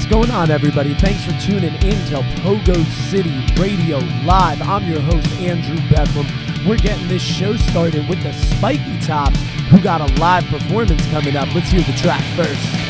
What's going on, everybody? Thanks for tuning in to Pogo City Radio Live. I'm your host, Andrew Beckham. We're getting this show started with the Spiky Tops, who got a live performance coming up. Let's hear the track first.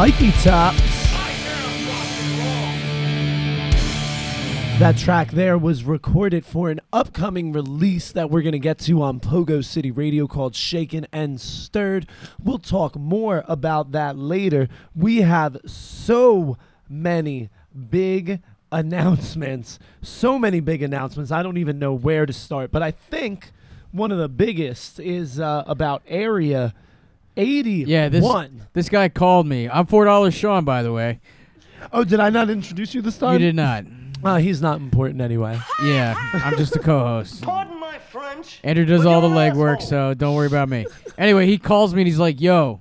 Spiky Tops. That track there was recorded for an upcoming release that we're going to get to on Pogo City Radio called Shaken and Stirred. We'll talk more about that later. We have so many big announcements. So many big announcements. I don't even know where to start, but I think one of the biggest is uh, about Area 81. Yeah, this this guy called me. I'm four dollars Sean, by the way. Oh, did I not introduce you this time? You did not. Uh, he's not important anyway. Yeah, I'm just a co-host. Pardon my French. Andrew does all the legwork, so don't worry about me. Anyway, he calls me and he's like, "Yo,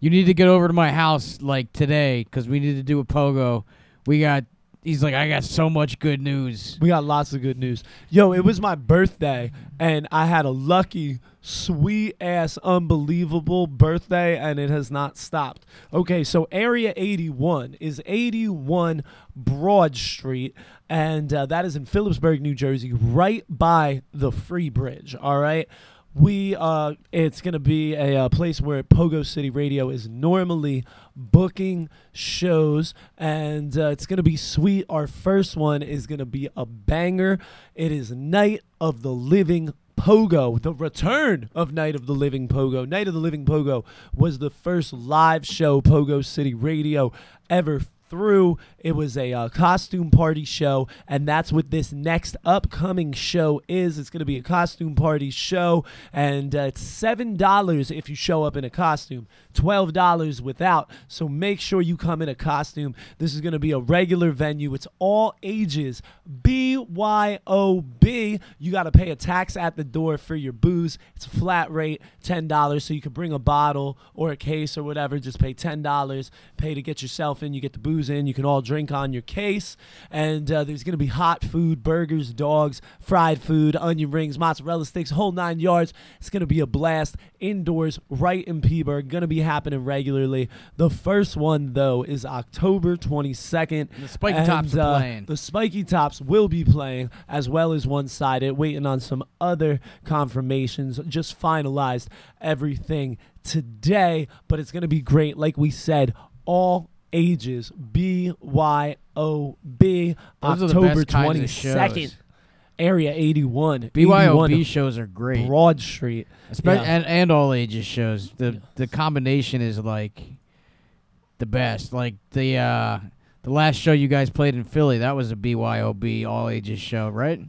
you need to get over to my house like today because we need to do a pogo. We got." He's like, "I got so much good news." We got lots of good news. Yo, it was my birthday, and I had a lucky, sweet ass, unbelievable birthday, and it has not stopped. Okay, so Area 81 is 81 Broad Street, and uh, that is in Phillipsburg, New Jersey, right by the Free Bridge. All right. We uh, it's gonna be a, uh place where Pogo City Radio is normally booking shows, and uh, it's gonna be sweet. Our first one is gonna be a banger. It is Night of the Living Pogo, the return of Night of the Living Pogo. Night of the Living Pogo was the first live show Pogo City Radio ever through. It was a uh, costume party show, and that's what this next upcoming show is. It's going to be a costume party show, and uh, it's seven dollars if you show up in a costume, twelve dollars without. So make sure you come in a costume. This is going to be a regular venue. It's all ages. BYOB. You got to pay a tax at the door for your booze. It's a flat rate, ten dollars. So you can bring a bottle or a case or whatever. Just pay ten dollars. Pay to get yourself in. You get the booze in. You can all drink on your case. And uh, there's going to be hot food, burgers, dogs, fried food, onion rings, mozzarella sticks, whole nine yards. It's going to be a blast indoors right in Peaburg. Going to be happening regularly. The first one, though, is October 22nd. The Spiky Tops And, are uh, playing. The Spiky Tops will be playing as well as one sided, waiting on some other confirmations. Just finalized everything today, but it's going to be great. Like we said, all ages. B Y O B. Those are the October best kinds twenty of second. Area eighty one. BYOB shows are great, Broad Street. Espe- Yeah. and and all ages shows. The the combination is like the best. Like the uh the last show you guys played in Philly, that was a BYOB all ages show, right?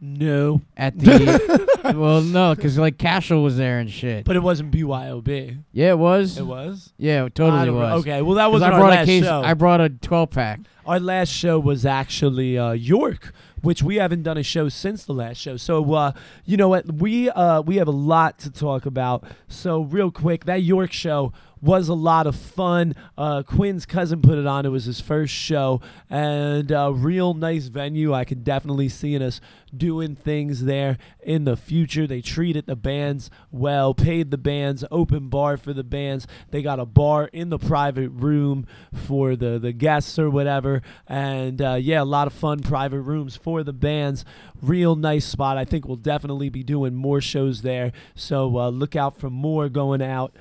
No, at the. well, no, because like Cashel was there and shit. but it wasn't BYOB. yeah, it was. It was. Yeah, it I totally don't was. Okay, well that 'Cause wasn't I our brought a last case. show. I brought a 12 pack. Our last show was actually uh, York, which we haven't done a show since the last show. So uh, you know what? We uh, we have a lot to talk about. So real quick, that York show was a lot of fun. Uh, Quinn's cousin put it on. It was his first show, and uh, real nice venue. I could definitely see us doing things there in the future. They treated the bands well, paid the bands, open bar for the bands. They got a bar in the private room for the, the guests or whatever. And uh, yeah, a lot of fun private rooms for the bands. Real nice spot. I think we'll definitely be doing more shows there. So uh, look out for more going out,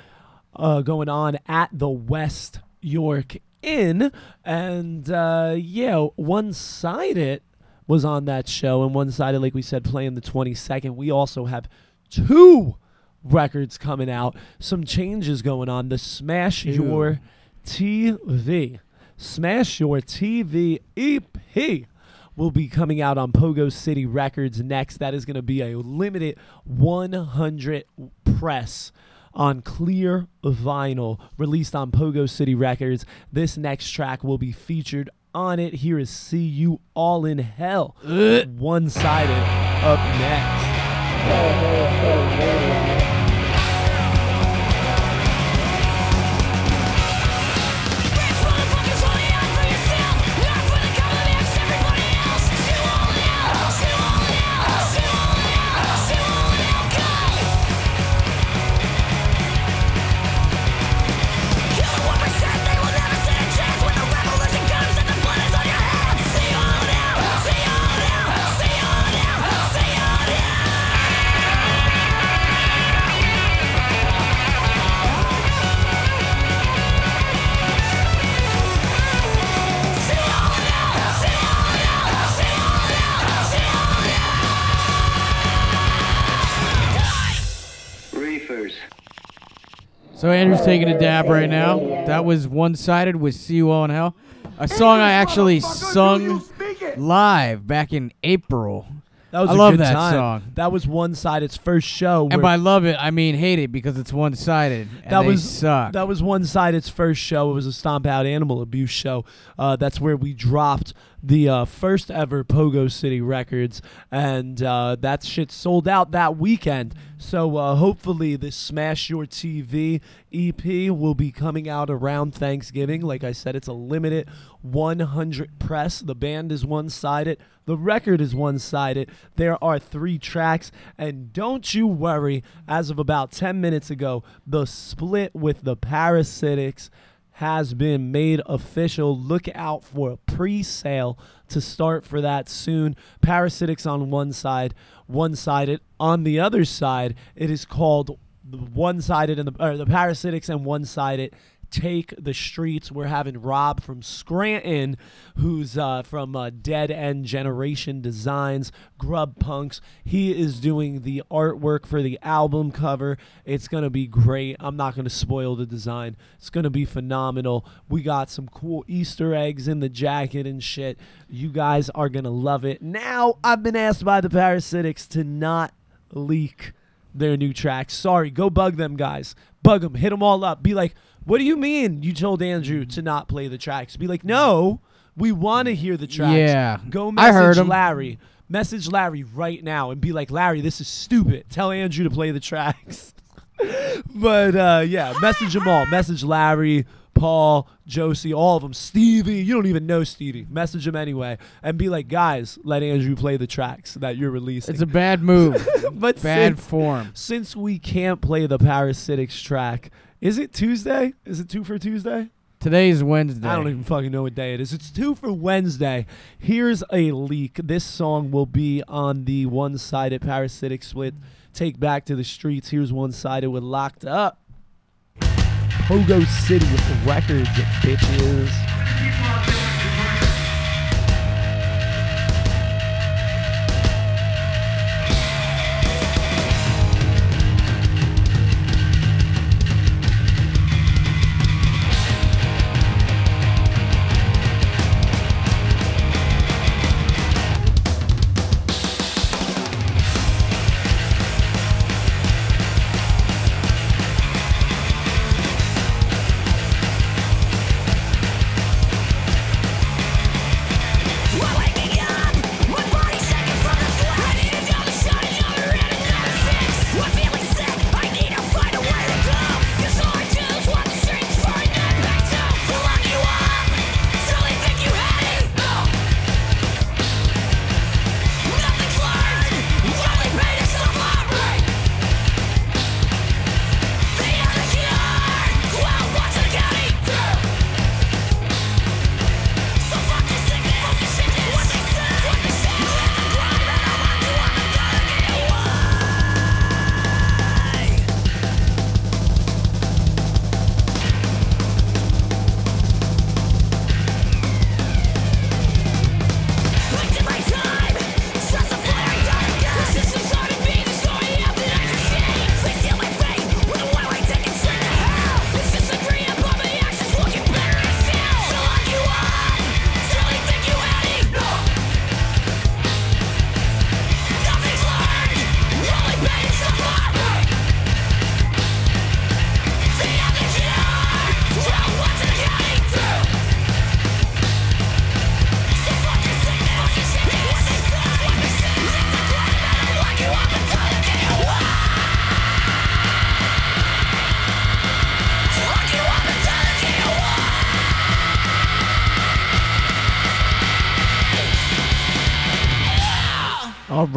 uh, going on at the West York Inn. And uh, yeah, one sided was on that show, and one sided, like we said, playing the 22nd. We also have two records coming out, some changes going on. The Smash Two. Your TV, Smash Your TV EP will be coming out on Pogo City Records next. That is going to be a limited 100 press on clear vinyl released on Pogo City Records. This next track will be featured on it. Here is See You All in Hell. One sided up next. So Andrew's taking a dab right now. That was one sided with See You All in Hell. A song I actually sung live back in April. That was I a love good that time. song. That was one sided's first show. And where- by love it, I mean hate it because it's one sided. that was suck. That was one sided's first show. It was a Stomp Out Animal Abuse show. Uh, that's where we dropped the uh, first ever Pogo City Records, and uh, that shit sold out that weekend. So uh, hopefully, this Smash Your TV EP will be coming out around Thanksgiving. Like I said, it's a limited 100 press. The band is one sided. The record is one sided. There are three tracks. And don't you worry, as of about 10 minutes ago, the split with the Parasitics has been made official. Look out for a pre sale to start for that soon. Parasitics on one side, one sided. On the other side, it is called the one sided and the, or the Parasitics and one sided take the streets. We're having Rob from Scranton, who's uh, from uh, Dead End Generation Designs, Grub Punks. He is doing the artwork for the album cover. It's going to be great. I'm not going to spoil the design. It's going to be phenomenal. We got some cool Easter eggs in the jacket and shit. You guys are going to love it. Now, I've been asked by the Parasitics to not leak their new tracks. Sorry, go bug them guys. Bug them, hit them all up. Be like, "What do you mean you told Andrew to not play the tracks?" Be like, "No, we want to hear the tracks." Yeah, Go I message heard 'em. Larry. Message Larry right now and be like, "Larry, this is stupid. Tell Andrew to play the tracks." but uh, yeah, message them all. Message Larry, Paul, Josie, all of them. Stevie, you don't even know Stevie. Message them anyway and be like, "Guys, let Andrew play the tracks that you're releasing." it's a bad move. but bad since- form. since we can't play the Parasitics track, is it Tuesday? Is it two for Tuesday? Today's Wednesday. I don't even fucking know what day it is. It's two for Wednesday. Here's a leak. This song will be on the one sided Parasitic split. Take Back to the Streets. Here's one sided with Locked Up. Pogo City Records, bitches.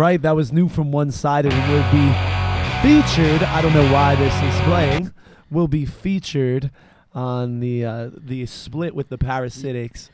Right, that was new from one side and will be featured. I don't know why this is playing. Will be featured on the uh, the split with the parasitics.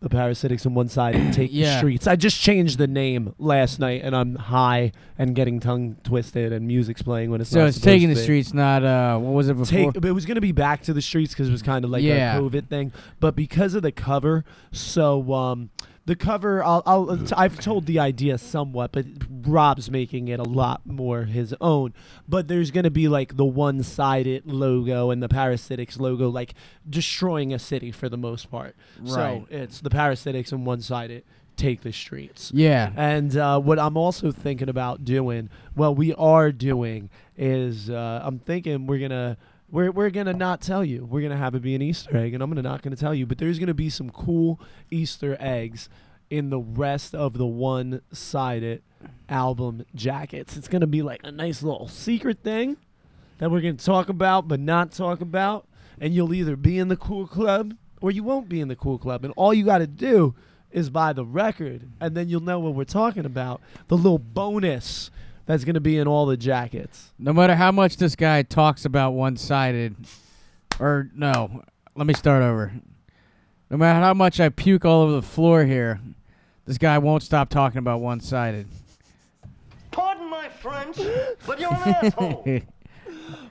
The parasitics on one side and take the streets. I just changed the name last night, and I'm high and getting tongue twisted, and music's playing when it's not. So not it's supposed taking to the be. streets, not uh, what was it before? Take, it was going to be back to the streets because it was kind of like Yeah. a COVID thing, but because of the cover, so um, the cover, I'll, I'll, I've told the idea somewhat, but Rob's making it a lot more his own. But there's going to be like the one-sided logo and the parasitics logo, like destroying a city for the most part. Right. So it's the parasitics and one-sided take the streets. yeah. And uh, what I'm also thinking about doing, well, we are doing, is uh, I'm thinking we're gonna we're we're gonna not tell you. We're gonna have it be an Easter egg, and I'm gonna not gonna tell you. But there's gonna be some cool Easter eggs in the rest of the one-sided album jackets. It's gonna be like a nice little secret thing that we're gonna talk about, but not talk about. And you'll either be in the cool club or you won't be in the cool club. And all you got to do is buy the record, and then you'll know what we're talking about. The little bonus that's going to be in all the jackets. No matter how much this guy talks about one sided, or no, let me start over. No matter how much I puke all over the floor here, this guy won't stop talking about one sided. Pardon my French, but you're an asshole.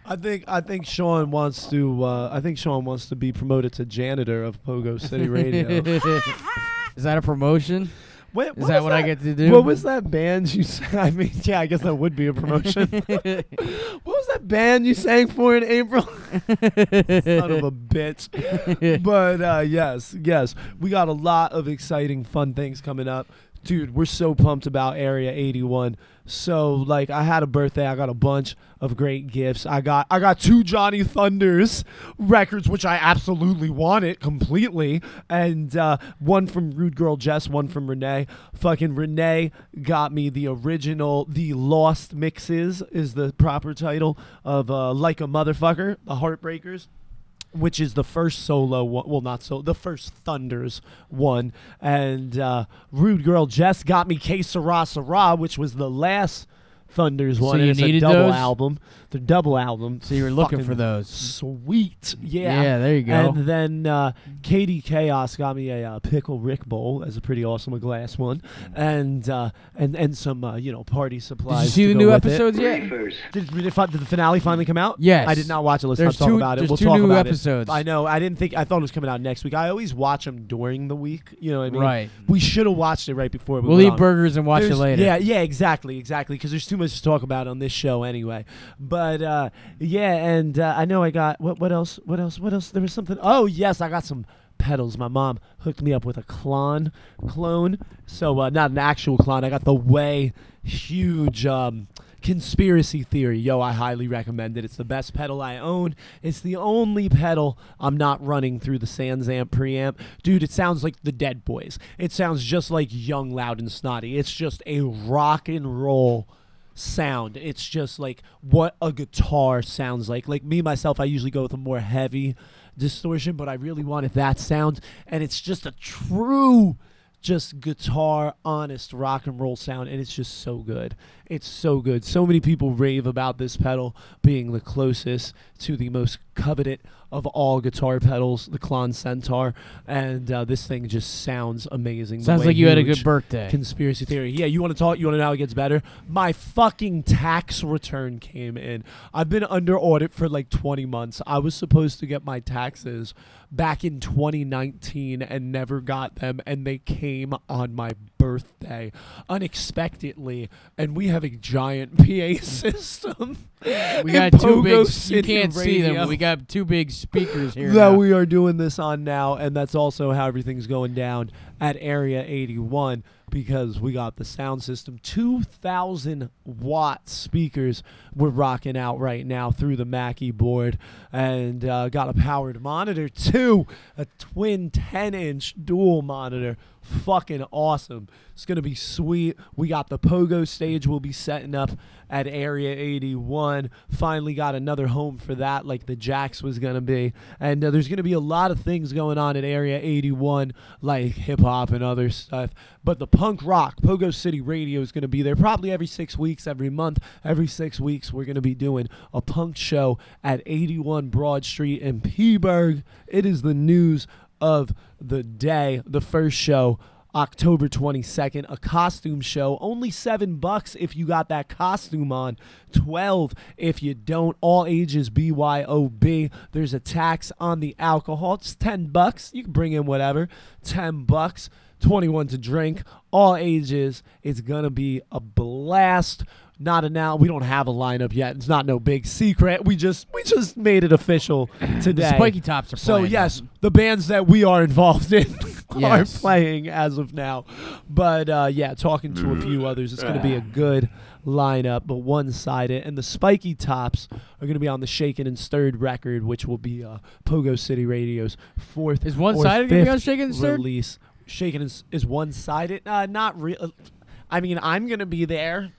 I think I think Sean wants to. Uh, I think Sean wants to be promoted to janitor of Pogo City Radio. Is that a promotion? Wait, Is that what I get to do? What was that band you sang? I mean, yeah, I guess that would be a promotion. what was that band you sang for in April? Son of a bitch. but uh, yes, yes, we got a lot of exciting, fun things coming up. Dude, we're so pumped about Area 81. So, like, I had a birthday. I got a bunch of great gifts. I got I got two Johnny Thunders records, which I absolutely wanted completely, and uh, one from Rude Girl Jess, one from Renee. Fucking Renee got me the original, the Lost Mixes is the proper title of uh, Like a Motherfucker, the Heartbreakers which is the first solo one. Well, not so, the first Thunders one. And uh, Rude Girl Jess got me Que Sera Sera, which was the last Thunders So one. and you it's needed a double those? album. The double album. So you were looking for those. Sweet. Yeah. Yeah, there you go. And then uh, Katie Chaos got me a uh, pickle Rick bowl as a pretty awesome glass one, and uh, and and some uh, you know party supplies. Did you see the new with it. episodes yet? Briefers. Did, did, it did the finale finally come out? Yes. I did not watch it. Let's There's not talk about it. We'll two talk new about episodes. it. I know. I didn't think. I thought it was coming out next week. I always watch them during the week. You know what I mean? Right. We should have watched it right before we We'll went eat on. burgers and watch it There's- later. Yeah, yeah, exactly, exactly. Because there's too much to talk about on this show anyway. But uh, yeah, and uh, I know I got what? What else? What else? What else? There was something. Oh yes, I got some pedals. My mom hooked me up with a Klon, Klon. So uh, not an actual Klon. I got the way huge. Um, Conspiracy theory, yo, I highly recommend it. It's the best pedal I own. It's the only pedal I'm not running through the SansAmp preamp. Dude, it sounds like the Dead Boys. It sounds just like Young, Loud, and Snotty. It's just a rock and roll sound. It's just like what a guitar sounds like. Like me myself, I usually go with a more heavy distortion, but I really wanted that sound, and it's just a true just guitar honest rock and roll sound and it's just so good it's so good so many people rave about this pedal being the closest to the most coveted of all guitar pedals the Klon Centaur and uh, this thing just sounds amazing Sounds like you had a good birthday. Conspiracy theory. Yeah, you want to talk? You want to know how it gets better? My fucking tax return came in. I've been under audit for like 20 months. I was supposed to get my taxes back in 2019 and never got them, and they came on my birthday unexpectedly. And we have a giant PA system. we got two big. You can't see them, but we got two big speakers here. that now. we are doing this on now, and that's also how everything's going down at Area 81 because we got the sound system. 2000 watt speakers we're rocking out right now through the Mackie board and uh, got a powered monitor too a twin 10 inch dual monitor fucking awesome it's gonna be sweet we got the pogo stage we'll be setting up at area 81 finally got another home for that like the jacks was gonna be and uh, there's gonna be a lot of things going on at area 81 like hip-hop hop and other stuff. But the punk rock, Pogo City Radio is going to be there probably every six weeks, every month. Every six weeks, we're going to be doing a punk show at 81 Broad Street in Peaburg. It is the news of the day, the first show. October 22nd, a costume show. Only seven bucks if you got that costume on. 12 if you don't. All ages BYOB. There's a tax on the alcohol. It's 10 bucks. You can bring in whatever. 10 bucks. 21 to drink. All ages. It's going to be a blast. Not a now. We don't have a lineup yet. It's not no big secret. We just we just made it official today. The Spiky Tops are So playing. yes, the bands that we are involved in are Yes. playing as of now. But uh, yeah, talking to a few others, it's going to be a good lineup, but one sided. And the Spiky Tops are going to be on the Shaken and Stirred record, which will be uh, Pogo City Radio's fourth. Is one-sided gonna be on fifth Shaken and Stirred? Release. Shaken is, is one sided. Uh, not real. I mean, I'm going to be there.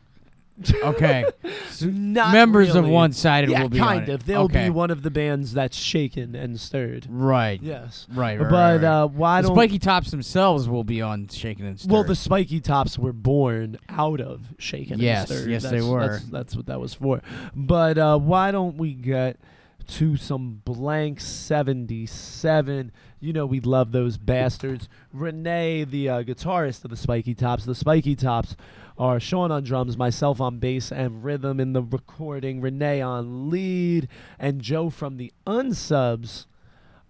Okay. Not Members of. One Sided yeah, will be on kind of. They'll Okay. be one of the bands that's shaken and stirred. Right. Yes. Right. right but right, uh, why the don't Spiky Tops themselves will be on Shaken and Stirred. well the spiky tops were born out of shaken Yes, and stirred. yes, they That's- were. That's, that's what that was for. But uh, why don't we get to some blank seventy seven? You know we love those bastards. Renee, the uh, guitarist of the Spiky Tops, the Spiky Tops are Sean on drums, myself on bass and rhythm in the recording, Renee on lead, and Joe from the Unsubs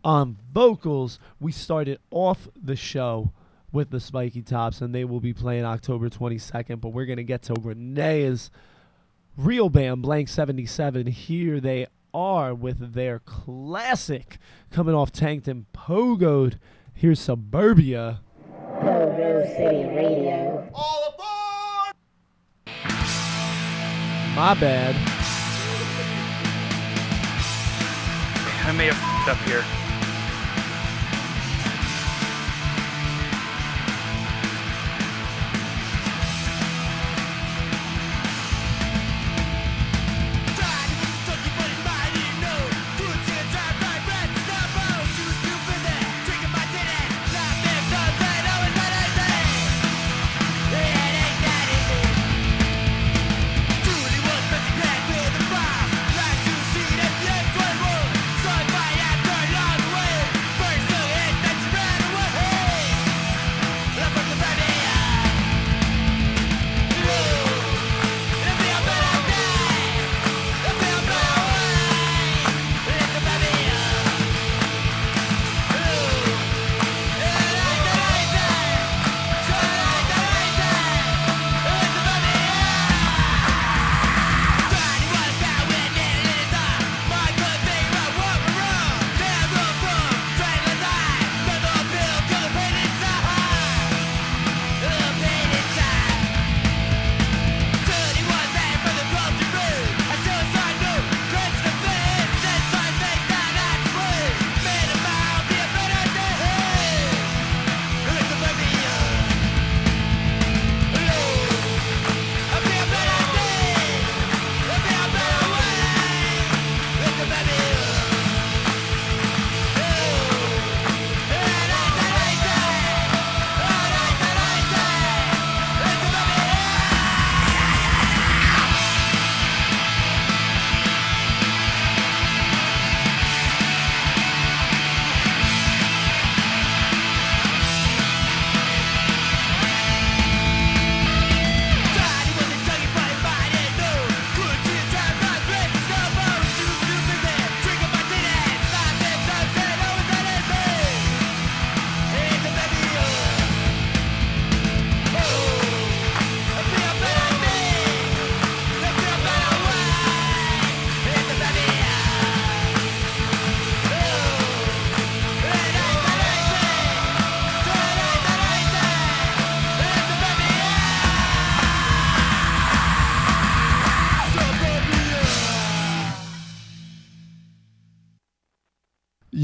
on vocals. We started off the show with the Spiky Tops, and they will be playing October 22nd. But we're going to get to Renee's real band, Blank 77. Here they are with their classic coming off Tanked and Pogoed. Here's Suburbia. Pogo City Radio. All aboard! My bad. I may have up here.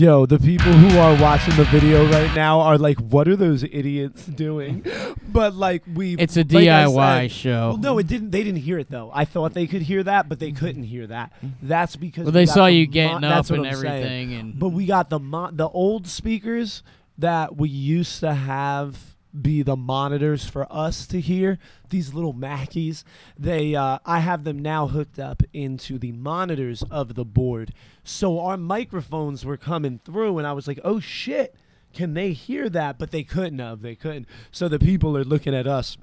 Yo, the people who are watching the video right now are like, "What are those idiots doing?" But like we, It's a like DIY said- show. Well, no, it didn't. They didn't hear it though. I thought they could hear that, but they couldn't hear that. That's because Well, they saw the you mo- getting that's up and I'm saying. everything, and But we got the mo- the old speakers that we used to have be the monitors for us to hear these little mackies. They uh, i have them now hooked up into the monitors of the board. So our microphones were coming through and i was like oh shit. Can they hear that? But they couldn't have. They couldn't. So the people are looking at us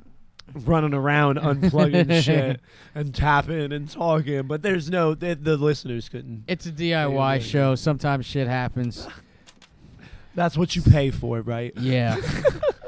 running around unplugging shit and tapping and talking. But there's no the, the listeners couldn't It's a DIY show. Sometimes shit happens. that's what you pay for right? Yeah.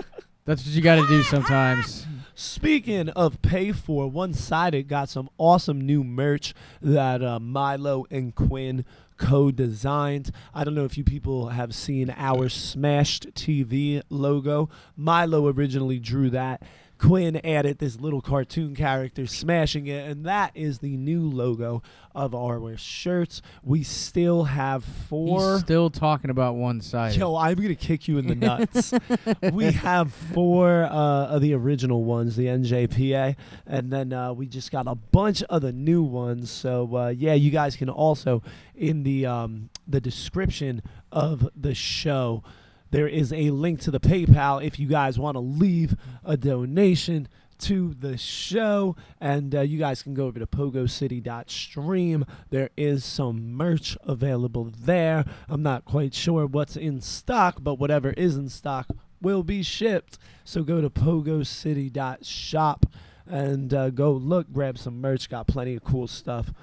That's what you got to do sometimes. Speaking of pay for, One Sided got some awesome new merch that uh, Milo and Quinn co-designed. I don't know if you people have seen our Smashed TV logo. Milo originally drew that. Quinn added this little cartoon character smashing it, and that is the new logo of our shirts. We still have four. He's still talking about one side. Yo, I'm gonna kick you in the nuts. we have four uh, of the original ones, the NJPA, and then uh, we just got a bunch of the new ones. So uh, yeah, you guys can also in the um, the description of the show. There is a link to the PayPal if you guys want to leave a donation to the show. And uh, you guys can go over to pogocity.stream. There is some merch available there. I'm not quite sure what's in stock, but whatever is in stock will be shipped. So go to pogocity.shop and uh, go look, grab some merch. Got plenty of cool stuff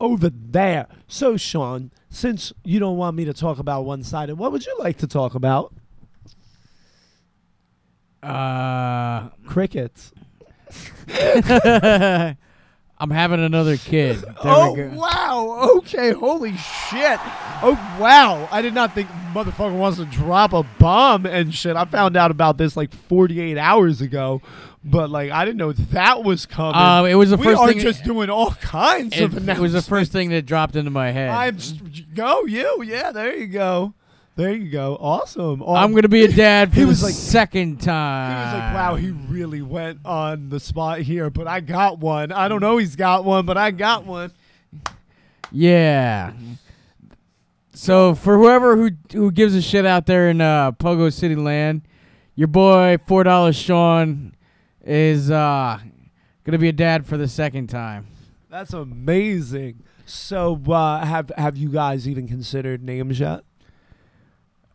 over there. So, Sean, since you don't want me to talk about one sided, what would you like to talk about? Uh, Crickets. I'm having another kid. There oh wow! Okay, holy shit! Oh wow! I did not think motherfucker wants to drop a bomb and shit. I found out about this like 48 hours ago, but like I didn't know that was coming. Um, it was the we first are thing- just doing all kinds It, of it was the first thing that dropped into my head. I'm go you. Yeah, there you go. There you go. Awesome. Oh, I'm gonna be a dad for He the was like- second time. He was like, "Wow, he really went on the spot here." But I got one. I don't know he's got one, but I got one. Yeah. So for whoever who who gives a shit out there in uh, Pogo City Land, your boy Four Dollars Sean is uh, gonna be a dad for the second time. That's amazing. So, uh, have have you guys even considered names yet?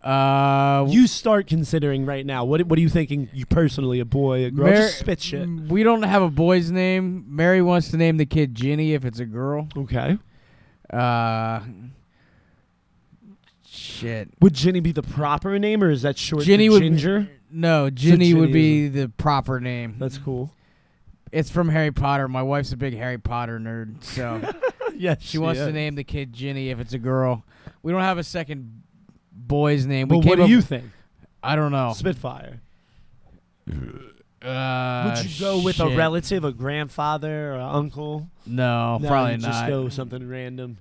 Uh, You start considering right now. What what are you thinking? You personally, a boy, a girl? Mar- Just spit shit. mm, We don't have a boy's name. Mary wants to name the kid Ginny if it's a girl. Okay. Uh, shit. Would Ginny be the proper name, or is that short Ginny would Ginger? No, Ginny would be the proper name. That's cool. It's from Harry Potter. My wife's a big Harry Potter nerd, so yes, she wants to name the kid Ginny if it's a girl. We don't have a second boy's name. Well, we what do you think? I don't know. Spitfire. Uh, Would you go with a relative, a grandfather, or an uncle? No, No, probably you Just not. go something random.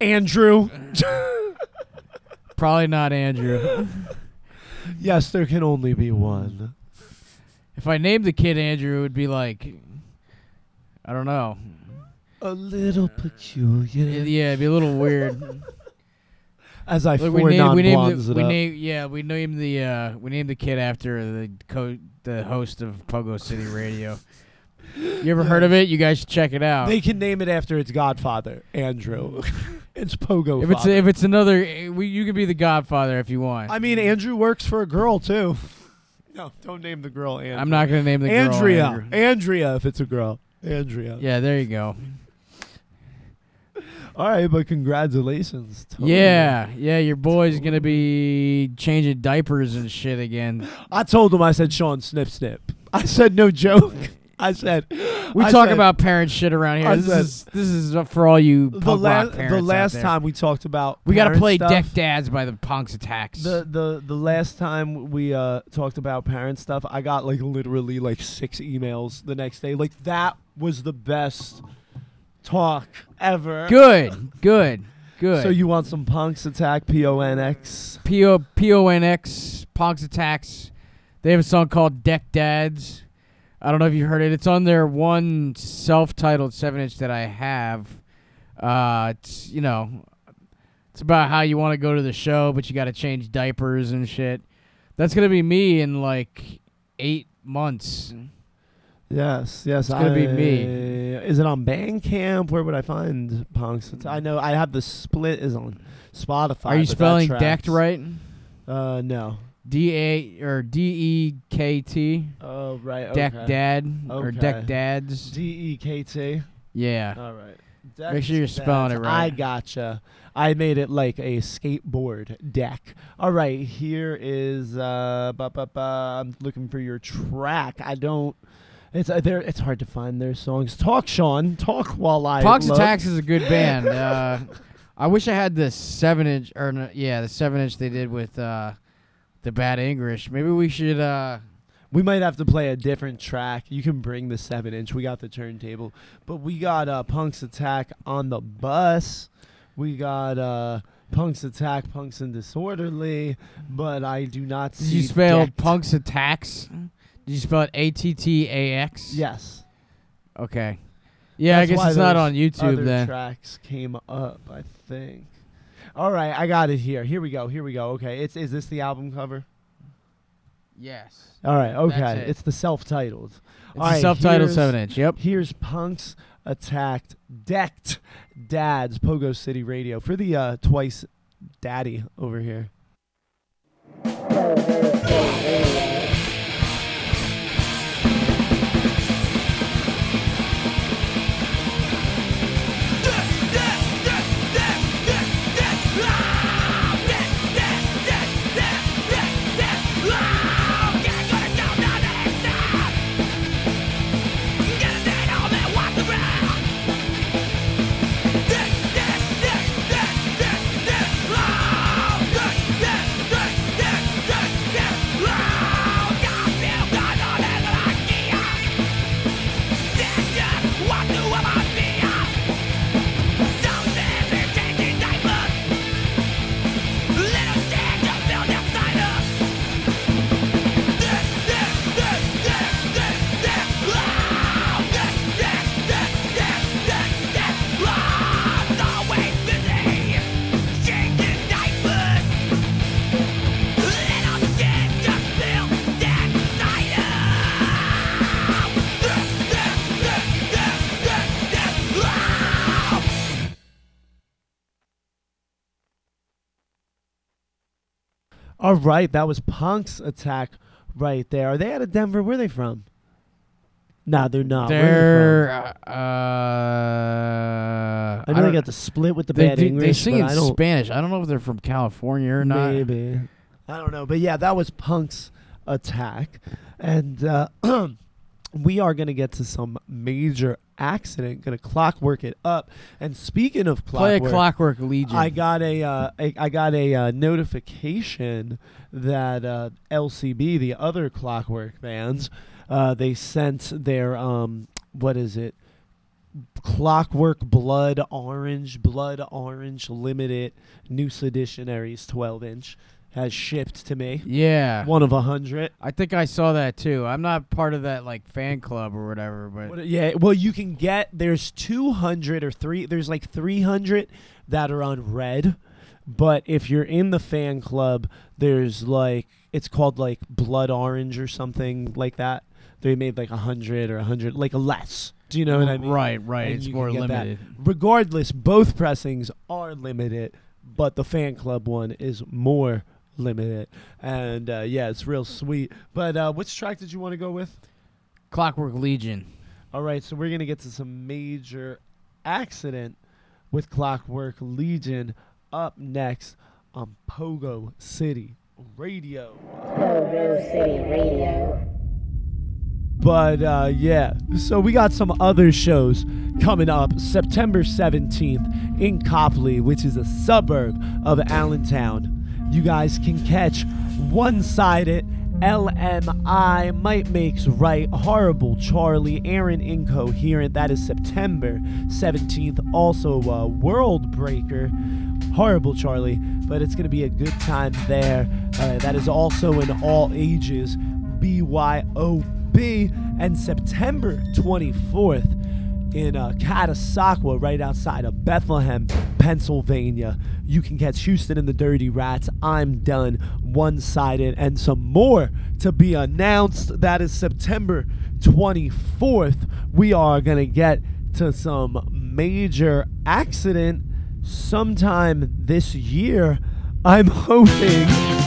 Andrew. Probably not Andrew. yes, there can only be one. if I named the kid Andrew, it would be like, I don't know. A little peculiar. Yeah, it'd be a little weird. As I Like, four we named, we named, the, it we named, yeah, we named the, uh, we named the kid after the co- the host of Pogo City Radio. You ever heard of it? You guys should check it out. They can name it after its godfather, Andrew. it's Pogo. if it's father. if it's another, we, you can be the Godfather if you want. I mean, Andrew works for a girl too. No, don't name the girl Andrew. I'm not gonna name the girl Andrea. Andrea, if it's a girl. Andrea. Yeah, there you go. All right, but congratulations. Totally. Yeah, yeah, your boy's gonna be changing diapers and shit again. I told him. I said, Sean, snip, snip. I said, no joke. I said, We I talk said- about parent shit around here. I This said- is this is for all you the last parents the last time we talked about we gotta play stuff, Dekt Dads by the Ponx Attax. The the the last time we uh talked about parent stuff, I got like literally like six emails the next day. Like that was the best talk ever. good, good, good. So you want some Ponx Attax P O N X? P O P O N X Ponx Attax. They have a song called Dekt Dads. I don't know if you heard it. It's on their one self-titled seven inch that I have. Uh, it's you know, it's about how you want to go to the show, but you got to change diapers and shit. That's gonna be me in like eight months. Yes, yes. It's gonna be me. Is it on Bandcamp? Where would I find punks? I know I have the split is on Spotify. Are you spelling decked right? Uh, no. D A or D E K T. Oh, right. Deck okay. Dad or Deck Dads. D E K T. Yeah. All right. Make sure you're spelling it right. I gotcha. I made it like a skateboard deck. All right, here is uh, ba, ba, ba, I'm looking for your track. I don't. It's uh, there. It's hard to find their songs. Talk, Sean. Talk while I. Punks look. Attacks is a good band. Uh, I wish I had the seven inch or no, yeah, the seven inch they did with uh, the Bad English. Maybe we should. Uh, We might have to play a different track. You can bring the seven inch. We got the turntable, but we got uh, Ponx Attax on the bus. We got uh, Ponx Attax, Punks and Disorderly, but I do not did see. you spell Decked. Ponx Attax? Did you spell it A T T A X? Yes. Okay. Yeah, That's I guess it's not on YouTube Other then. tracks came up, I think. All right, I got it here. Here we go. Here we go. Okay, it's is this the album cover? Yes. All right. Okay, it. it's the self-titled. It's All right, self-titled seven inch. Yep. Here's Punks Attacked Dekt Dads Pogo City Radio for the uh, twice daddy over here. All right, that was Ponx Attax right there. Are they out of Denver? Where are they from? Nah, they're not. Where are They're. they Uh, from? uh, I know they don't- got the split with the they, bad do- English, they sing in I. Spanish. I don't know if they're from California or not. Maybe. I don't know. But yeah, that was Ponx Attax. And uh, we are going to get to some major accident. To clockwork it up. And speaking of Play clockwork, a Clockwork Legion. I got a, uh, I, I got a uh, notification that uh, LCB, the other Clockwork bands, uh, they sent their um, what is it? Clockwork Blood Orange, Blood Orange Limited New Seditionaries 12 inch has shipped to me. yeah. One of a hundred. I think I saw that too. I'm not part of that like fan club or whatever, but What- Yeah, well, you can get there's 200 or three. There's like 300 that are on red, but if you're in the fan club, there's like it's called like blood orange or something like that. They made like a hundred or a hundred, like a less. Do you know what I mean? right, right. And It's you more get that. limited. Regardless, both pressings are limited, but the fan club one is more limited. And uh, yeah, it's real sweet. But uh, which track did you want to go with? Clockwork Legion. All right, so we're gonna get to some major accident with Clockwork Legion up next on Pogo City Radio. Pogo City Radio. But uh, yeah, so we got some other shows coming up September 17th in Copley, which is a suburb of Allentown. You guys can catch One Sided, LMI, Might Makes Right, Horrible Charlie, Aaron Incoherent. That is September 17th. Also, uh, World Breaker, Horrible Charlie, but it's going to be a good time there. Uh, that is also in all ages. BYOB. And September 24th, in uh, Catasauqua, right outside of Bethlehem, Pennsylvania. You can catch Houston and the Dirty Rats. I'm done. One sided, and some more to be announced. That is September 24th. We are going to get to some major accident sometime this year. I'm hoping.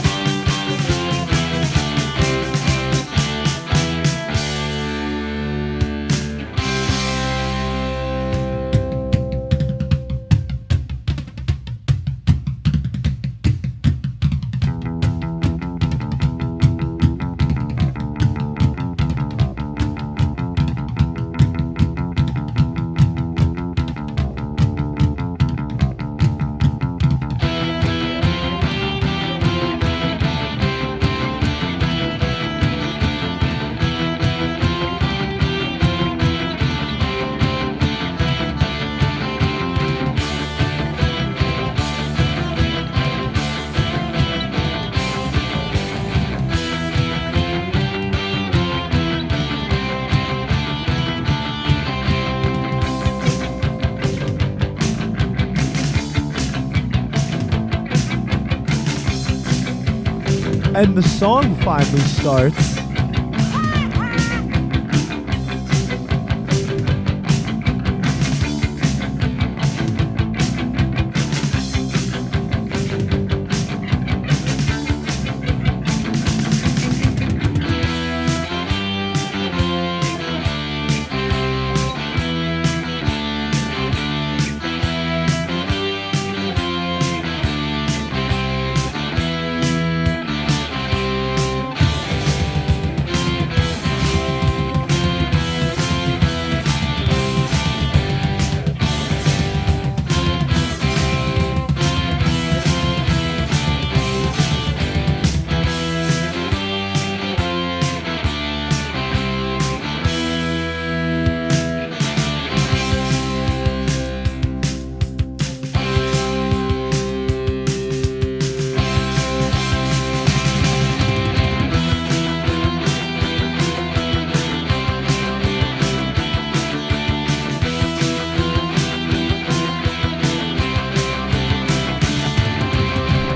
And the song finally starts.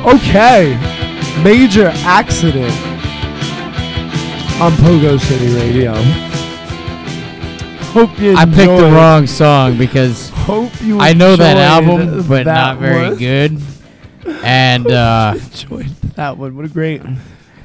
Okay, major accident on Pogo City Radio. Hope you I picked the enjoyed- wrong song because Hope you. I know that enjoyed album, but that not very one. good. And uh, enjoyed that one. What a great.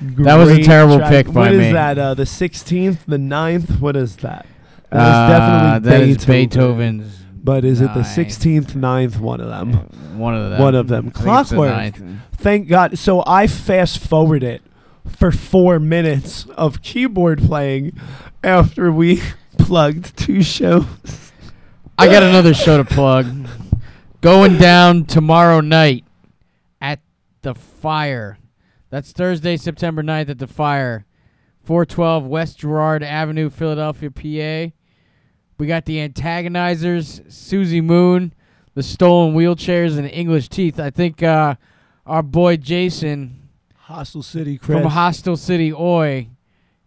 That was a great terrible track. pick by What is me. that? Uh, the 16th, the 9th? What is that? That uh, is definitely that is Beethoven. Beethoven's. But is it the ninth. 16th, 9th? One of them. One of them. One of them. I think it's the Clockwork. ninth. Thank God. So I fast forward it for four minutes of keyboard playing after we plugged two shows. I got another show to plug. Going down tomorrow night at the Fire. That's Thursday, September 9th at the Fire. 412 West Gerard Avenue, Philadelphia, PA. We got the antagonizers, Susie Moon, the stolen wheelchairs, and English teeth. I think uh, our boy Jason Hostile City, Chris. from Hostile City, Oi,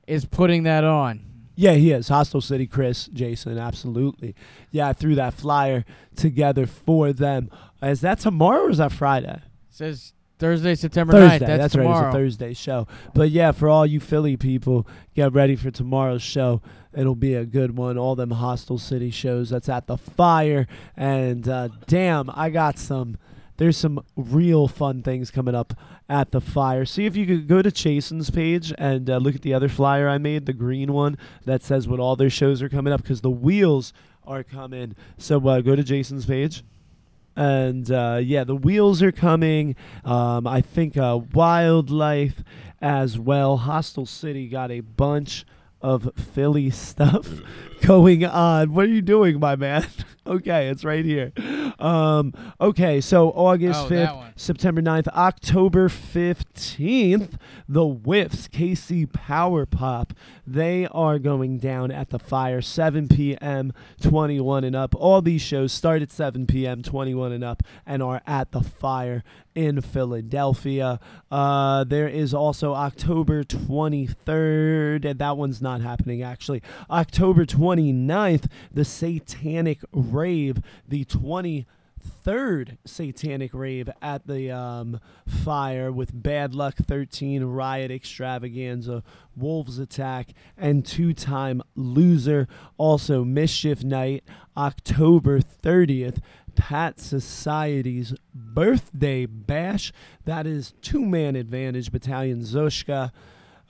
is putting that on. Yeah, he is. Hostile City Chris, Jason, absolutely. Yeah, I threw that flyer together for them. Is that tomorrow or is that Friday? says Thursday, September Thursday. 9th. That's, right. tomorrow. It's a Thursday show. But yeah, for all you Philly people, get ready for tomorrow's show. It'll be a good one. All them Hostile City shows. That's at the fire. And uh, damn, I got some. There's some real fun things coming up at the fire. See if you could go to Jason's page and uh, look at the other flyer I made, the green one that says what all their shows are coming up because the wheels are coming. So uh, go to Jason's page and uh, yeah, the wheels are coming. Um, I think uh, wildlife as well. Hostile City got a bunch of Philly stuff mm. going on. What are you doing, my man? okay, it's right here. Um, okay, so August Oh, 5th. September 9th, October 15th, the Whiffs, KC Power Pop, they are going down at the fire, 7 p.m., 21 and up. All these shows start at 7 p.m., 21 and up, and are at the fire in Philadelphia. Uh, there is also October 23rd, and that one's not happening actually. October 29th, the Satanic Rave, the 20- third satanic rave at the um, fire with Bad Luck 13, Riot Extravaganza, Wolves Attack, and two time loser. Also, Mischief Night, October 30th. Pat Society's birthday bash. That is two man advantage battalion Zoshka,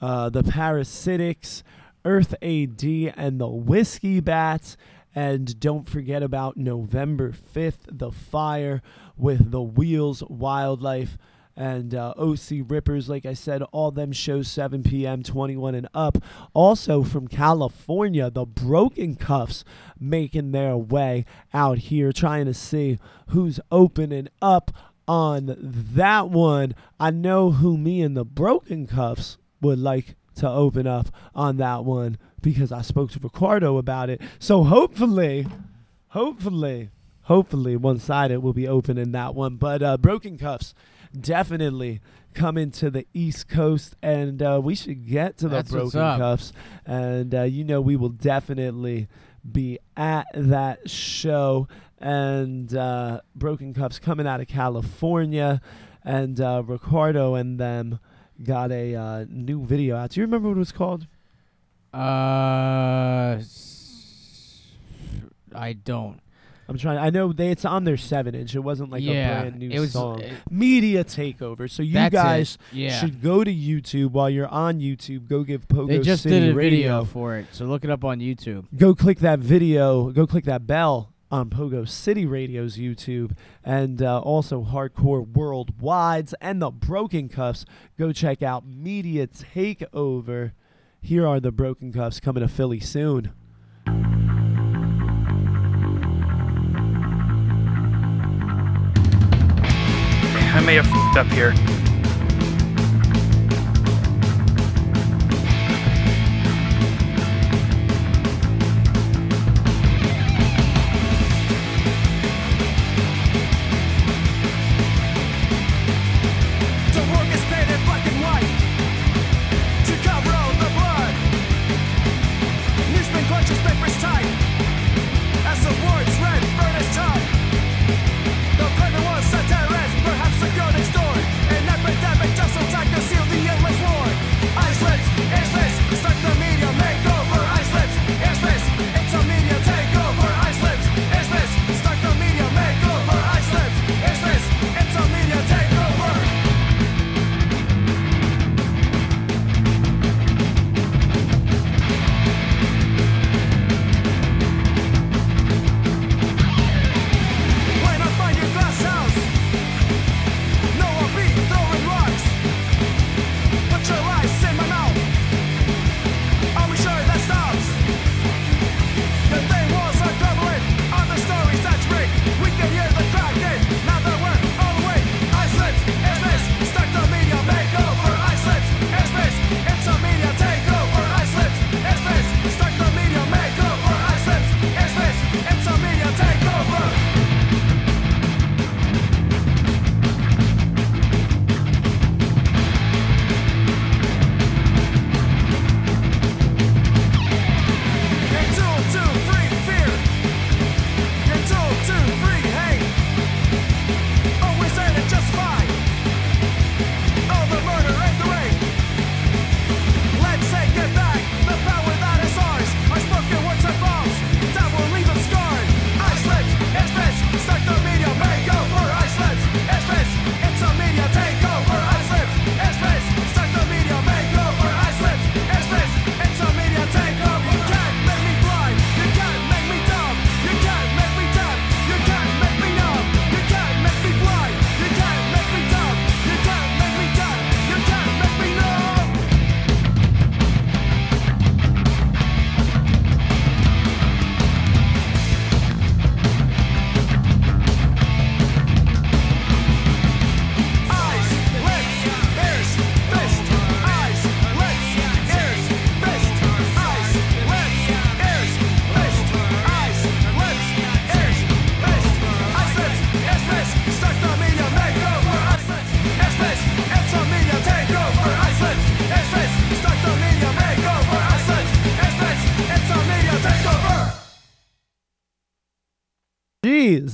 uh, the Parasitics, Earth AD, and the Whiskey Bats. And don't forget about November 5th, the fire with the Wheels Wildlife and uh, OC Rippers. Like I said, all them shows 7 p.m., 21 and up. Also from California, the Broken Cuffs making their way out here, trying to see who's opening up on that one. I know who me and the Broken Cuffs would like to open up on that one because I spoke to Ricardo about it. So hopefully, hopefully, hopefully, one sided will be open in that one. But uh, Broken Cuffs definitely coming to the East Coast, and uh, we should get to the That's Broken. Cuffs. And uh, you know, we will definitely be at that show. And uh, Broken Cuffs coming out of California, and uh, Ricardo and them got a uh, new video out. Do you remember what it was called? Uh, I don't. I'm trying. I know they, it's on their seven inch. It wasn't like Yeah, a brand new it was- song. it- Media takeover. So you guys Yeah. should go to YouTube while you're on YouTube. Go give Pogo They just City did a Radio. video for it, so look it up on YouTube. Go click that video. Go click that bell on Pogo City Radio's YouTube and uh, also Hardcore Worldwide's and the Broken Cuffs. Go check out Media Takeover. Here are the Broken Cuffs coming to Philly soon. I may have f***ed up here.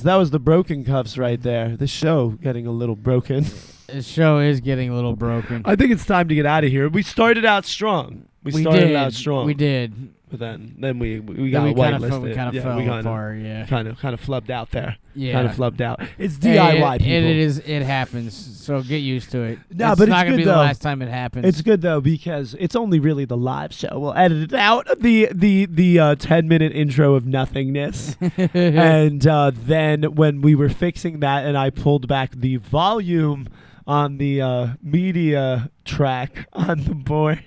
That was the broken cuffs right there. The show getting a little broken. The show is getting a little broken. I think it's time to get out of here. We started out strong. We, started did. out strong. We did. But then, then we we Then got we kind of we kind of yeah, fell we kinda, apart. Yeah. Kind of, kind of flubbed out there. Yeah. Kind of flubbed out. It's DIY it, people. It, it is. It happens. So get used to it. Nah, it's but it's not gonna good be though. the last time it happens. It's good though because it's only really the live show. We'll edit it out the the the uh, ten minute intro of nothingness, and uh, then when we were fixing that, and I pulled back the volume on the uh, media track on the board.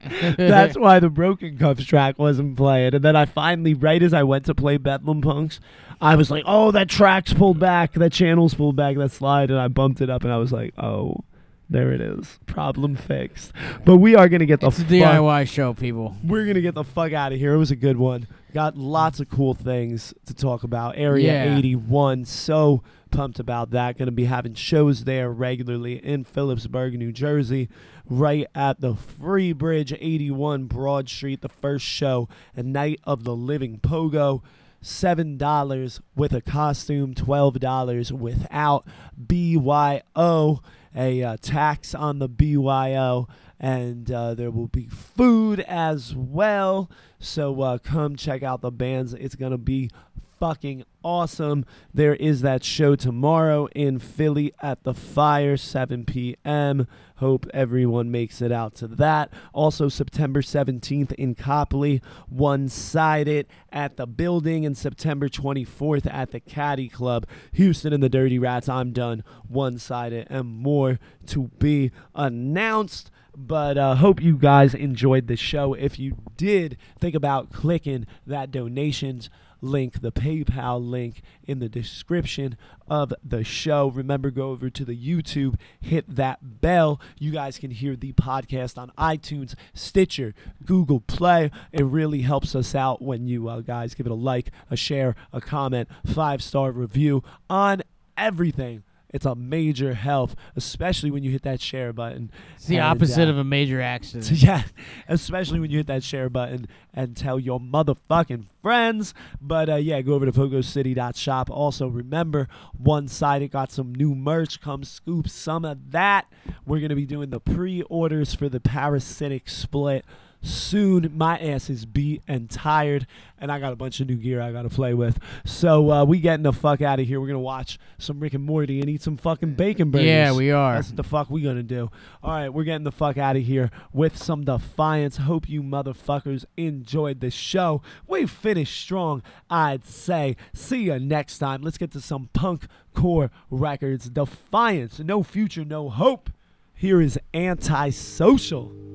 That's why the Broken Cuffs track wasn't playing. And then I finally, right as I went to play Bedlam Punks, I was like, oh, that track's pulled back. That channel's pulled back. That slide. And I bumped it up and I was like, oh, there it is. Problem fixed. But we are going to get the it's a fuck- DIY show, people. We're going to get the fuck out of here. It was a good one. Got lots of cool things to talk about. Area Yeah. 81. So pumped about that. Going to be having shows there regularly in Phillipsburg, New Jersey, right at the Free Bridge 81 Broad Street. The first show, a night of the living pogo. $7 with a costume, $12 without BYO, a uh, tax on the BYO, and uh, there will be food as well. So uh, come check out the bands. It's going to be fucking awesome. There is that show tomorrow in Philly at the Fire, 7 p.m. Hope everyone makes it out to that. Also, September 17th in Copley, one sided at the building, and September 24th at the Caddy Club. Houston and the Dirty Rats, I'm done. One sided and more to be announced. But uh, hope you guys enjoyed the show. If you did, think about clicking that donations link, the PayPal link in the description of the show. Remember, go over to the YouTube, hit that bell. You guys can hear the podcast on iTunes, Stitcher, Google Play. It really helps us out when you uh, guys give it a like, a share, a comment, five star review on everything. It's a major help, especially when you hit that share button. It's the And, opposite uh, of a major accident. yeah, especially when you hit that share button and tell your motherfucking friends. But uh, yeah, go over to pogocity.shop. Also, remember, one side it got some new merch. Come scoop some of that. We're going to be doing the pre orders for the parasitic split soon. My ass is beat and tired, and I got a bunch of new gear I got to play with. So uh, we getting the fuck out of here. We're to watch some Rick and Morty and eat some fucking bacon burgers. Yeah, we are. That's what the fuck we gonna do. All right, we're getting the fuck out of here with some defiance. Hope you motherfuckers enjoyed the show. We finished strong, I'd say. See you next time. Let's get to some punk core records. Defiance, no future, no hope. Here is antisocial.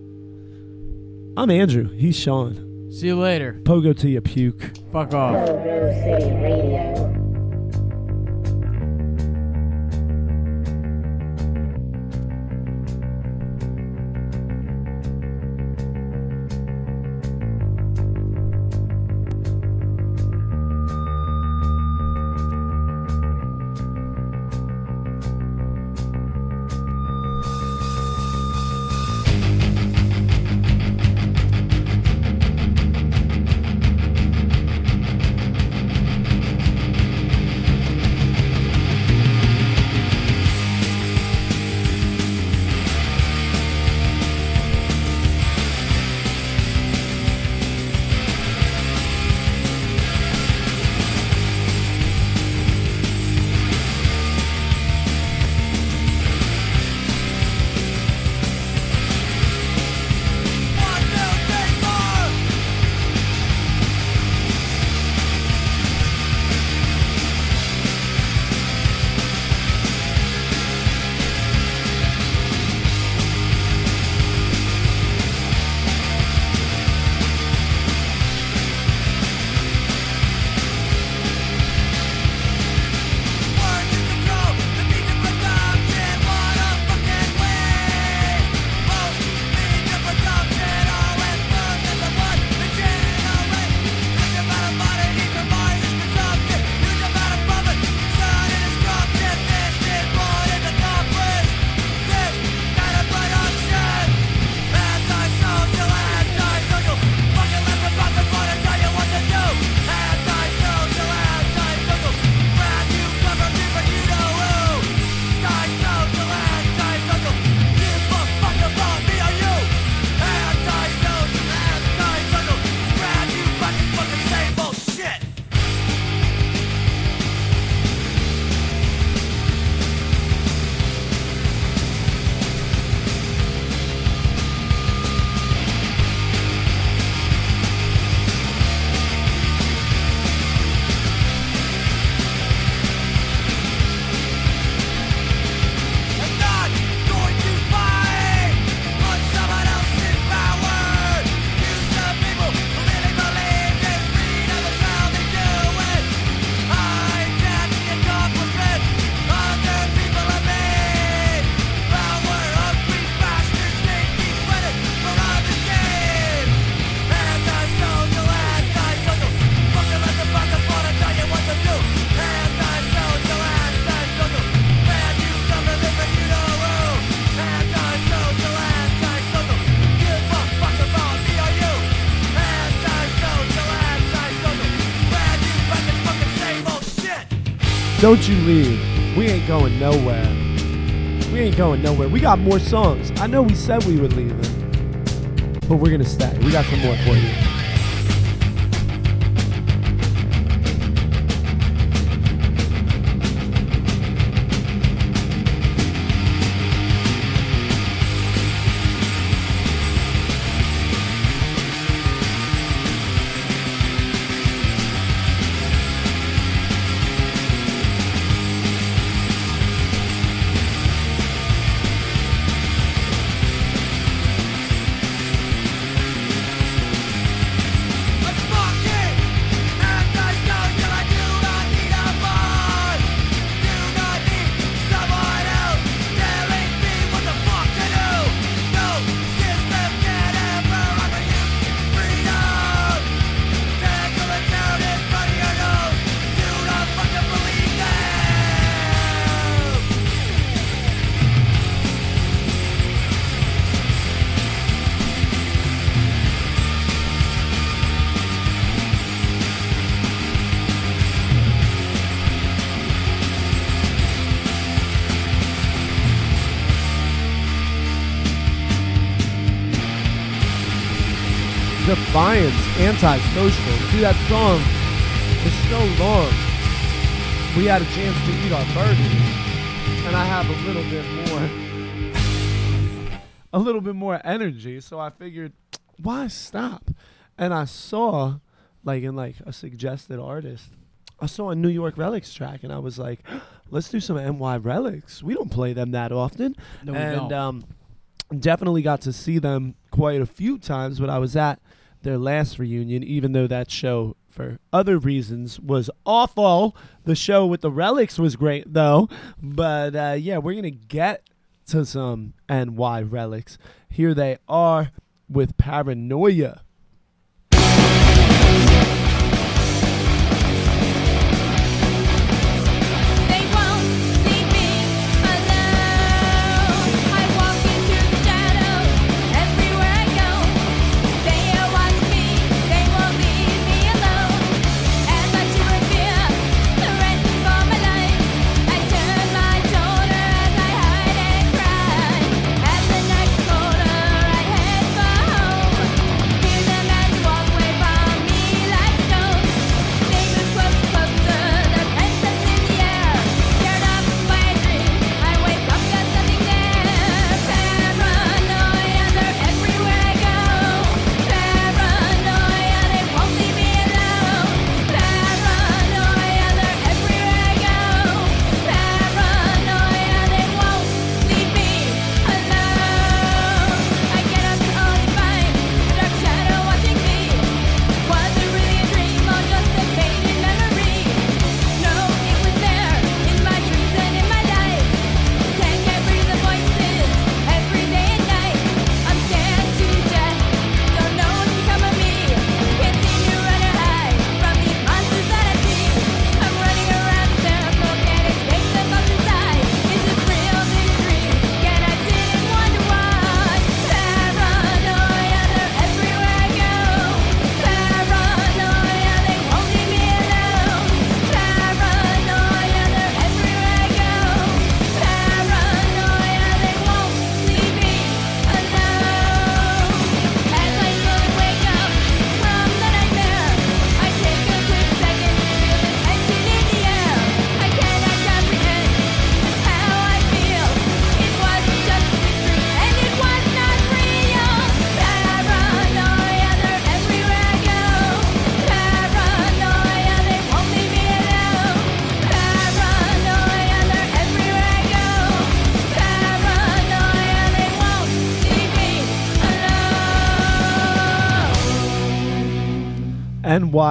I'm Andrew. He's Sean. See you later. Pogo to you, puke. Fuck off. Pogo City Radio. Don't you leave. We ain't going nowhere. We ain't going nowhere. We got more songs. I know we said we were leaving, but we're gonna stay. We got some more for you. Defiance, antisocial. See that song is so long. We had a chance to eat our burgers, and I have a little bit more, a little bit more energy. So I figured, why stop? And I saw, like in like a suggested artist, I saw a New York Relics track, and I was like, let's do some NY Relics. We don't play them that often, No, and um, definitely got to see them quite a few times when I was at their last reunion, even though that show, for other reasons, was awful. The show with the Relics was great, though. But uh, yeah, we're going to get to some NY Relics. Here they are with Paranoia.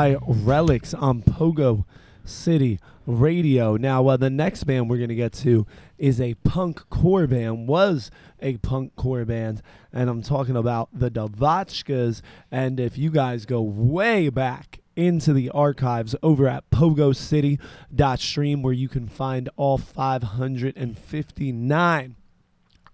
NY Relics on Pogo City Radio. Now, uh, the next band we're going to get to is a punk core band, was a punk core band, and I'm talking about the Devotchkas. And if you guys go way back into the archives over at pogocity.stream, where you can find all 559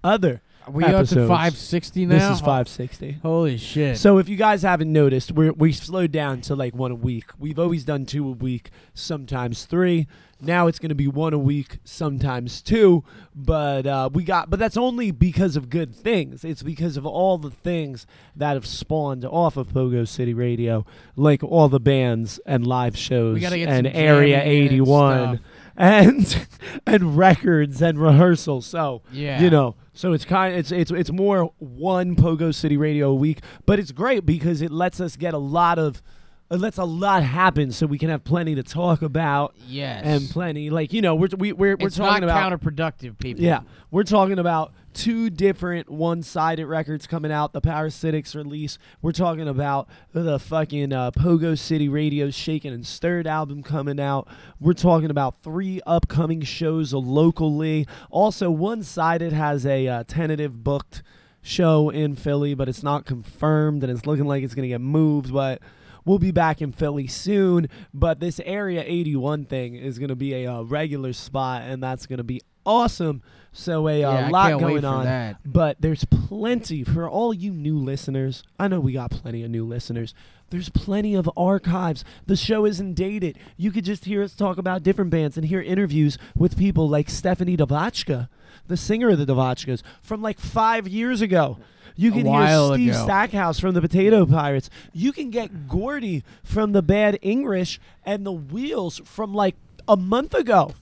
other We up to 560 now? This is 560. Holy shit. So if you guys haven't noticed, we're we slowed down to like one a week. We've always done two a week, sometimes three. Now it's going to be one a week, sometimes two. But uh, we got, but that's only because of good things. It's because of all the things that have spawned off of Pogo City Radio, like all the bands and live shows and Area jamming in and 81 stuff. And and records and rehearsals. So Yeah. you know, so it's kind it's it's it's more one Pogo City Radio a week, but it's great because it lets us get a lot of it lets a lot happen, so we can have plenty to talk about yes. and plenty like you know we're we, we're we're it's talking not about counterproductive, people. yeah we're talking about two different one-sided records coming out. The parasitics release we're talking about the fucking uh, pogo city radio's shaken and stirred album coming out. We're talking about three upcoming shows locally. Also one-sided has a uh, tentative booked show in philly but it's not confirmed and it's looking like it's going to get moved but We'll be back in Philly soon, but this Area 81 thing is going to be a uh, regular spot, and that's going to be awesome. So a uh, Yeah, lot going on, but there's plenty for all you new listeners. I know we got plenty of new listeners. There's plenty of archives. The show isn't dated. You could just hear us talk about different bands and hear interviews with people like Stephanie Devotchka, the singer of the Devotchkas, from like five years ago. You can hear Steve ago. Stackhouse from the Potato Pirates. You can get Gordy from the Bad English and the Wheels from like a month ago.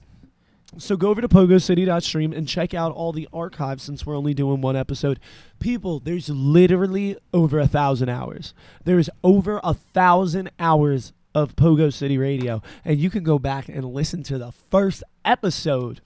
So go over to pogocity.stream and check out all the archives since we're only doing one episode. People, there's literally over a thousand hours. There's over a thousand hours of Pogo City Radio. And you can go back and listen to the first episode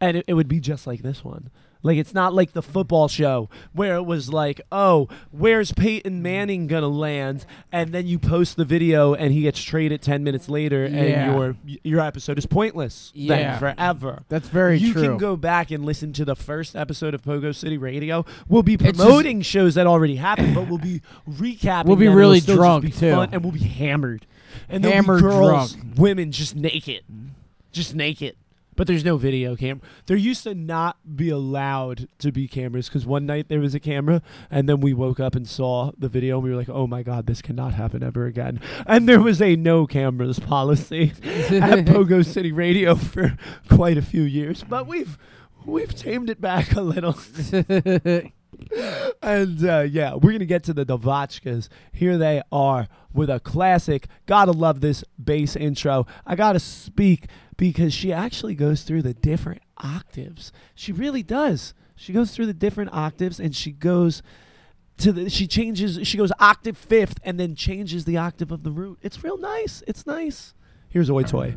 and it, it would be just like this one. Like it's not like the football show where it was like, oh, where's Peyton mm. Manning gonna land? And then you post the video and he gets traded ten minutes later, Yeah. and your your episode is pointless. Yeah. then forever. That's very you true. can go back and listen to the first episode of Pogo City Radio. We'll be just- promoting shows that already happened, but we'll be recapping. We'll be. Really just drunk, be too. and we'll be hammered. And Hammered girls, drunk. women just naked, mm. just naked. But there's no video camera. There used to not be allowed to be cameras because one night there was a camera, and then we woke up and saw the video, and we were like, "Oh my god, this cannot happen ever again." And there was a no cameras policy at Pogo City Radio for quite a few years, but we've we've tamed it back a little. And uh, yeah, we're gonna get to the Devotchkas. Here they are with a classic. Gotta love this bass intro. I gotta speak because she actually goes through the different octaves. She really does. She goes through the different octaves and she goes to the she changes she goes octave fifth and then changes the octave of the root. It's real nice. It's nice. Here's Oi Toy.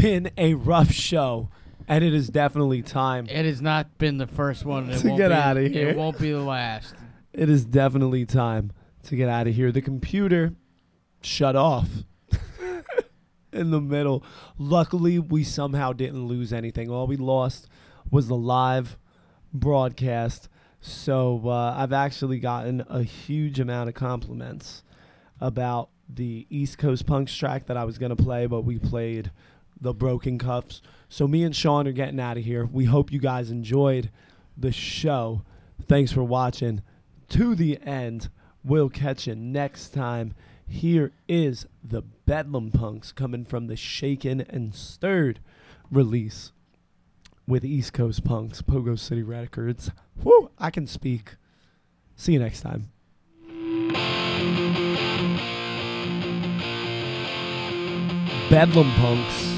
Been a rough show, and it is definitely time. It has not been the first one. It To won't get be- outta here. It won't be the last. It is definitely time to get out of here. The computer shut off in the middle. Luckily, we somehow didn't lose anything. All we lost was the live broadcast. So uh, I've actually gotten a huge amount of compliments about the East Coast Punks track that I was going to play, but we played the Broken Cuffs. So me and Sean are getting out of here. We hope you guys enjoyed the show. Thanks for watching to the end. We'll catch you next time. Here is the Bedlam Punks coming from the Shaken and Stirred release with East Coast Punks, Pogo City Records. Woo, I can speak. See you next time. Bedlam Punks.